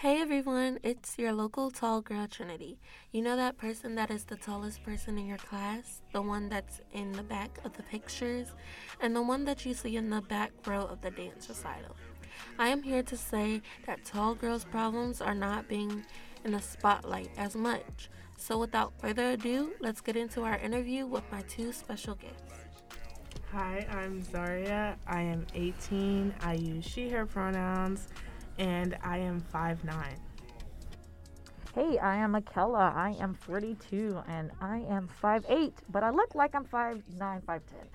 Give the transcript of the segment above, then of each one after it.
Hey everyone, it's your local tall girl Trinity. You know that person that is the tallest person in your class? The one that's in the back of the pictures? And the one that you see in the back row of the dance recital. I am here to say that tall girls' problems are not being in the spotlight as much. So without further ado, let's get into our interview with my two special guests. Hi, I'm Zaria. I am 18. I use she, her pronouns and I am five nine. Hey, I am Akella. I am 42 and I am five eight, but I look like I'm five nine, five ten.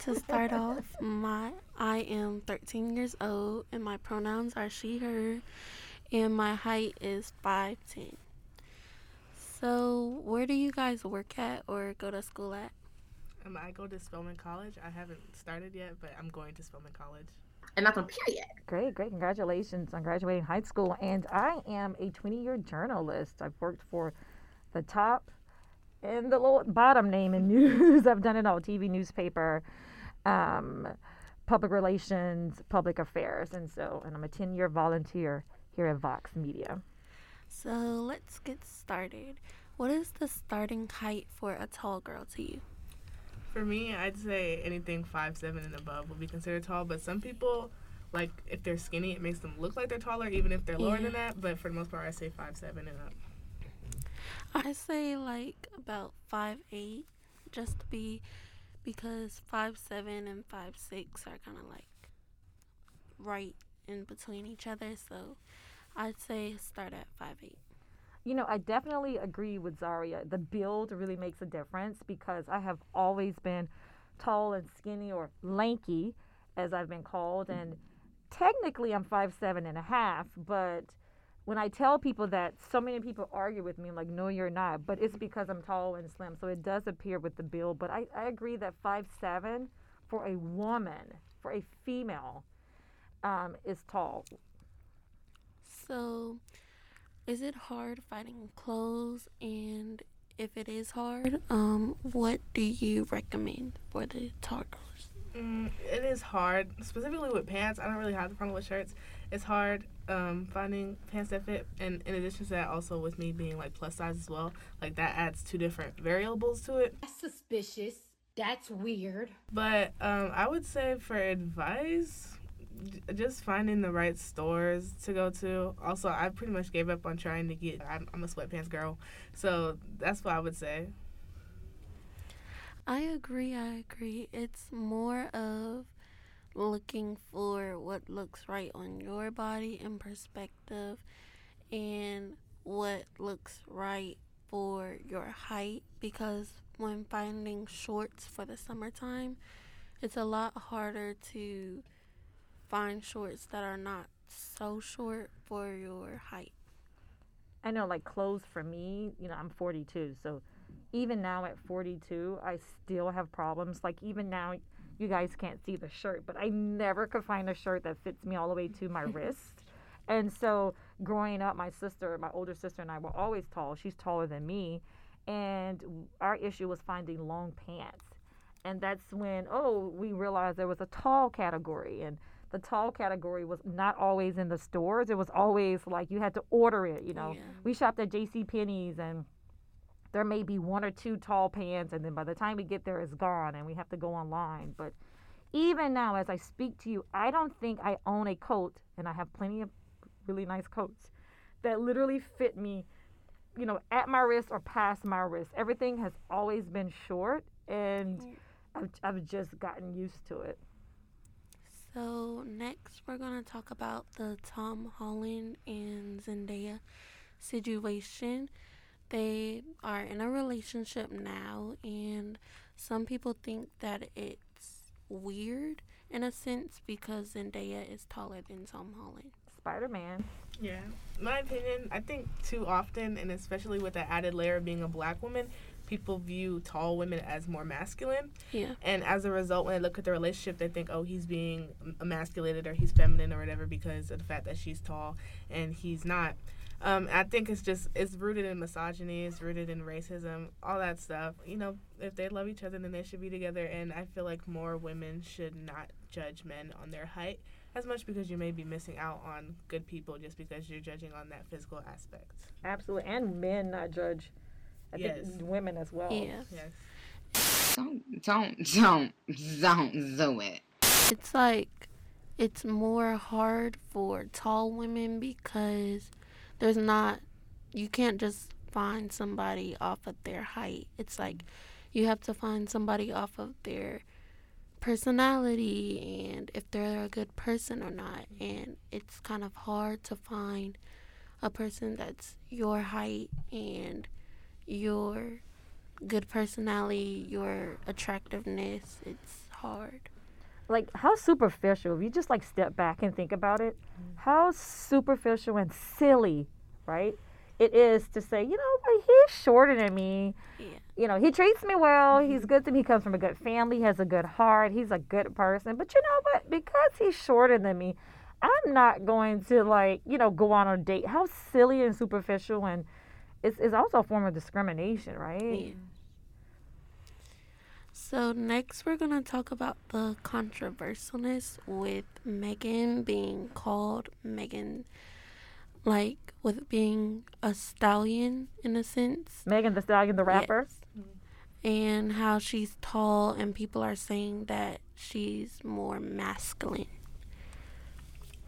To start off, my I am 13 years old and my pronouns are she, her, and my height is 5'10. So, where do you guys work at or go to school at? Um, I go to Spelman College. I haven't started yet, but I'm going to Spelman College and that's on period. Great, great. Congratulations on graduating high school. And I am a 20 year journalist. I've worked for the top and the low, bottom name in news. I've done it all TV, newspaper, um, public relations, public affairs. And so, and I'm a 10 year volunteer here at Vox Media. So let's get started. What is the starting height for a tall girl to you? For me, I'd say anything five seven and above would be considered tall. But some people, like if they're skinny, it makes them look like they're taller, even if they're lower yeah. than that. But for the most part, I say five seven and up. I say like about five eight, just to be, because five seven and five six are kind of like right in between each other. So I'd say start at five eight you know, I definitely agree with Zaria. The build really makes a difference because I have always been tall and skinny or lanky, as I've been called. And technically, I'm five seven and a half. But when I tell people that, so many people argue with me, I'm like, no, you're not. But it's because I'm tall and slim. So it does appear with the build. But I, I agree that five seven for a woman, for a female, um, is tall. So is it hard finding clothes? And if it is hard, um, what do you recommend for the tall girls? Mm, it is hard, specifically with pants. I don't really have the problem with shirts. It's hard um, finding pants that fit, and in addition to that, also with me being like plus size as well, like that adds two different variables to it. That's suspicious. That's weird. But um, I would say for advice, just finding the right stores to go to. Also, I pretty much gave up on trying to get. I'm, I'm a sweatpants girl, so that's what I would say. I agree. I agree. It's more of looking for what looks right on your body in perspective and what looks right for your height because when finding shorts for the summertime, it's a lot harder to find shorts that are not so short for your height. I know, like clothes for me, you know, I'm 42, so even now at 42, I still have problems. Like, even now, you guys can't see the shirt, but I never could find a shirt that fits me all the way to my wrist. And so, growing up, my sister, my older sister, and I were always tall. She's taller than me. And our issue was finding long pants. And that's when, oh, we realized there was a tall category. And the tall category was not always in the stores. It was always like you had to order it, you know. Yeah. We shopped at J.C. Penney's and there may be one or two tall pants and then by the time we get there it's gone and we have to go online. But even now as I speak to you, I don't think I own a coat and I have plenty of really nice coats that literally fit me, you know, at my wrist or past my wrist. Everything has always been short and. I've, I've just gotten used to it. So, next we're going to talk about the Tom Holland and Zendaya situation. They are in a relationship now, and some people think that it's weird in a sense because Zendaya is taller than Tom Holland. Spider Man. Yeah. My opinion, I think too often, and especially with the added layer of being a black woman, people view tall women as more masculine. Yeah. And as a result, when they look at the relationship, they think, oh, he's being emasculated or he's feminine or whatever because of the fact that she's tall and he's not. Um, I think it's just it's rooted in misogyny, it's rooted in racism, all that stuff. You know, if they love each other, then they should be together. And I feel like more women should not judge men on their height as much because you may be missing out on good people just because you're judging on that physical aspect. Absolutely, and men not judge. I Yes. think women as well. Yeah. Yes. Don't, don't, don't, don't do it. It's like it's more hard for tall women because there's not you can't just find somebody off of their height. It's like you have to find somebody off of their personality and if they're a good person or not. And it's kind of hard to find a person that's your height and your good personality, your attractiveness. It's hard. Like how superficial. If you just like step back and think about it, mm-hmm. how superficial and silly, right? It is to say, you know, but he's shorter than me. Yeah. You know, he treats me well. He's mm-hmm. good to me. He comes from a good family. He has a good heart. He's a good person. But you know what? Because he's shorter than me, I'm not going to like, you know, go on a date. How silly and superficial and it's, it's also a form of discrimination, right? Yeah. So next we're gonna talk about the controversialness with Megan being called Megan, like with being a stallion in a sense, Megan Thee Stallion, the rapper. Yes. and how she's tall and people are saying that she's more masculine.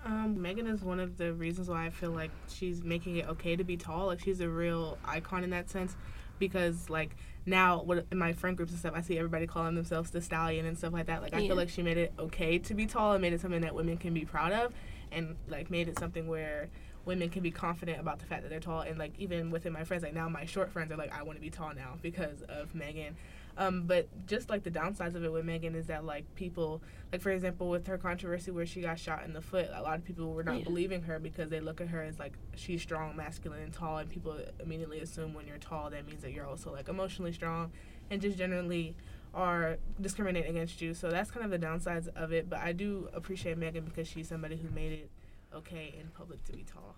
Um, Megan is one of the reasons why I feel like she's making it okay to be tall. Like she's a real icon in that sense, because like now, what in my friend groups and stuff, I see everybody calling themselves the stallion and stuff like that. Like I feel like she made it okay to be tall and made it something that women can be proud of, and like made it something where women can be confident about the fact that they're tall. And like even within my friends, like now my short friends are like, I want to be tall now because of Megan. Um, but just like the downsides of it with Megan is that like people, like for example, with her controversy where she got shot in the foot, a lot of people were not Yeah. believing her because they look at her as like she's strong, masculine, and tall, and people immediately assume when you're tall that means that you're also like emotionally strong, and just generally are discriminating against you. So that's kind of the downsides of it. But I do appreciate Megan because she's somebody who made it okay in public to be tall.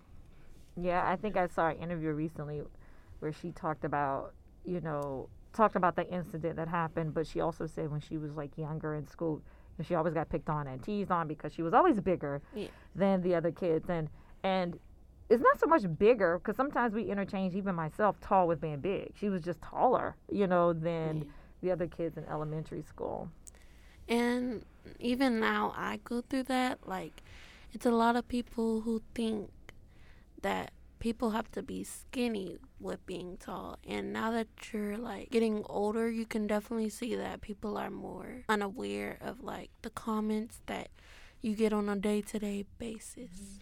Yeah, I think I saw an interview recently where she talked about, you know, talked about the incident that happened, but she also said when she was like younger in school, she always got picked on and teased on because she was always bigger Yeah. than the other kids, and and it's not so much bigger because sometimes we interchange even myself tall with being big. She was just taller, you know, than Yeah. the other kids in elementary school. And even now, I go through that. Like, it's a lot of people who think that people have to be skinny with being tall. And now that you're like getting older, you can definitely see that people are more unaware of like the comments that you get on a day to day basis.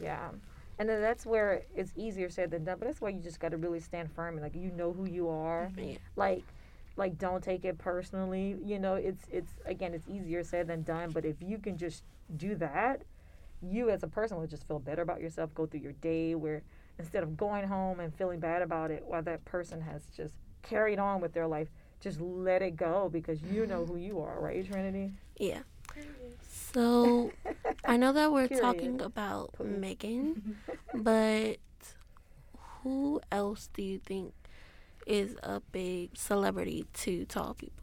Yeah. And then that's where it's easier said than done, but that's where you just got to really stand firm and like you know who you are. Mm-hmm. Yeah. Like like don't take it personally. You know, it's it's again it's easier said than done, but if you can just do that, you as a person would just feel better about yourself, go through your day where instead of going home and feeling bad about it while that person has just carried on with their life, just let it go because you know who you are, right, Trinity? Yeah. So I know that we're Period. talking about Poo. Megan, but who else do you think is a big celebrity to tall people?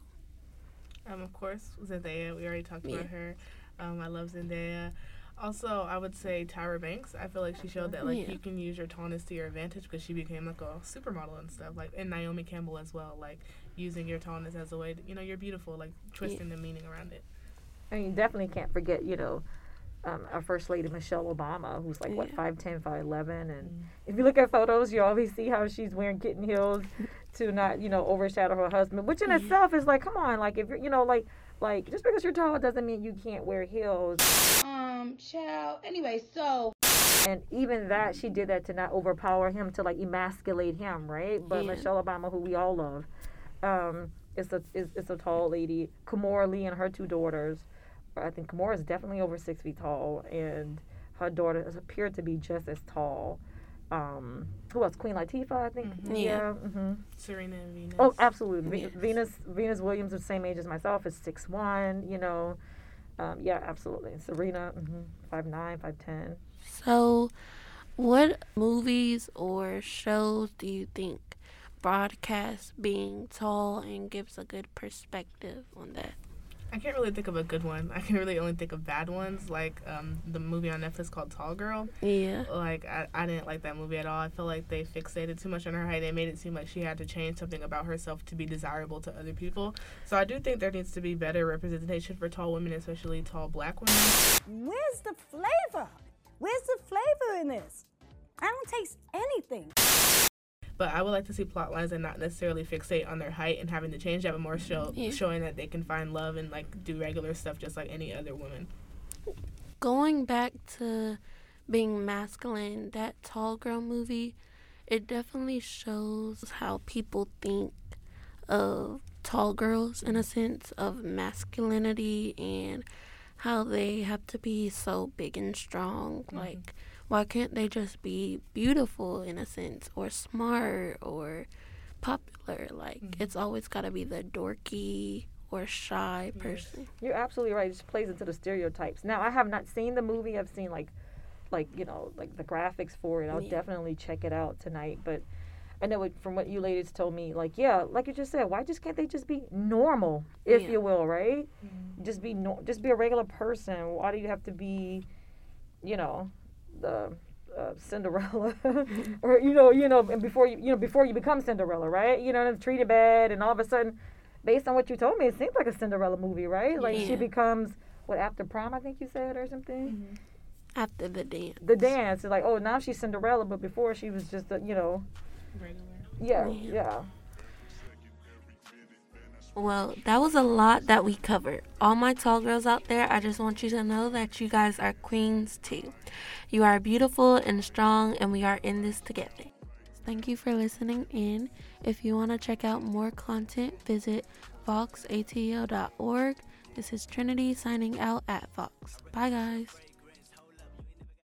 Um, of course, Zendaya. We already talked Yeah. about her. Um, I love Zendaya. Also, I would say Tyra Banks. I feel like she showed that like Yeah. you can use your tallness to your advantage because she became like a supermodel and stuff. Like and Naomi Campbell as well. Like using your tallness as a way, to, you know, you're beautiful. Like twisting the meaning around it. I mean, you definitely can't forget, you know, um, our first lady Michelle Obama, who's like what Yeah. five ten, five eleven, and if you look at photos, you always see how she's wearing kitten heels to not, you know, overshadow her husband. Which in Yeah. itself is like, come on, like if you're, you know, like like just because you're tall doesn't mean you can't wear heels. Um, child. Anyway, so And even that, she did that to not overpower him, to like emasculate him, right? But Yeah. Michelle Obama, who we all love, um, is a is, is a tall lady. Kimora Lee and her two daughters, I think Kimora is definitely over six feet tall, and her daughters appear to be just as tall. Um, who else? Queen Latifah, I think. Mhm. Yeah. hmm Serena and Venus. Oh, absolutely. Ve- Yes. Venus Venus Williams, is the same age as myself, is six one. You know, um, yeah, absolutely. Serena, mm-hmm, five nine, five ten. So, what movies or shows do you think broadcast being tall and gives a good perspective on that? I can't really think of a good one. I can really only think of bad ones, like um, the movie on Netflix called Tall Girl. Yeah. Like I, I didn't like that movie at all. I feel like they fixated too much on her height. They made it seem like she had to change something about herself to be desirable to other people. So I do think there needs to be better representation for tall women, especially tall black women. Where's the flavor? Where's the flavor in this? I don't taste anything. But I would like to see plot lines and not necessarily fixate on their height and having to change that, but more show Yeah. showing that they can find love and like do regular stuff just like any other woman. Going back to being masculine, that tall girl movie, it definitely shows how people think of tall girls in a sense of masculinity and how they have to be so big and strong. Mm-hmm. Like, why can't they just be beautiful in a sense or smart or popular? Like, mm-hmm. it's always got to be the dorky or shy person. You're absolutely right. It just plays into the stereotypes. Now, I have not seen the movie. I've seen like, like you know, like the graphics for it. I'll Yeah. definitely check it out tonight. But I know it, from what you ladies told me, like yeah, like you just said, why just can't they just be normal, if Yeah. you will, right? Mm-hmm. Just be no, just be a regular person. Why do you have to be, you know, the uh, Cinderella, or you know, you know, and before you, you know, before you become Cinderella, right? You know, and treated bad, and all of a sudden, based on what you told me, it seems like a Cinderella movie, right? Like she becomes what after prom, I think you said, or something. After the dance. The dance is like, oh, now she's Cinderella, but before she was just, a, you know, yeah, yeah. Well, that was a lot that we covered. All my tall girls out there, I just want you to know that you guys are queens too. You are beautiful and strong, and we are in this together. Thank you for listening in. If you want to check out more content, visit voxatl.org. This is Trinity signing out at Vox. Bye, guys.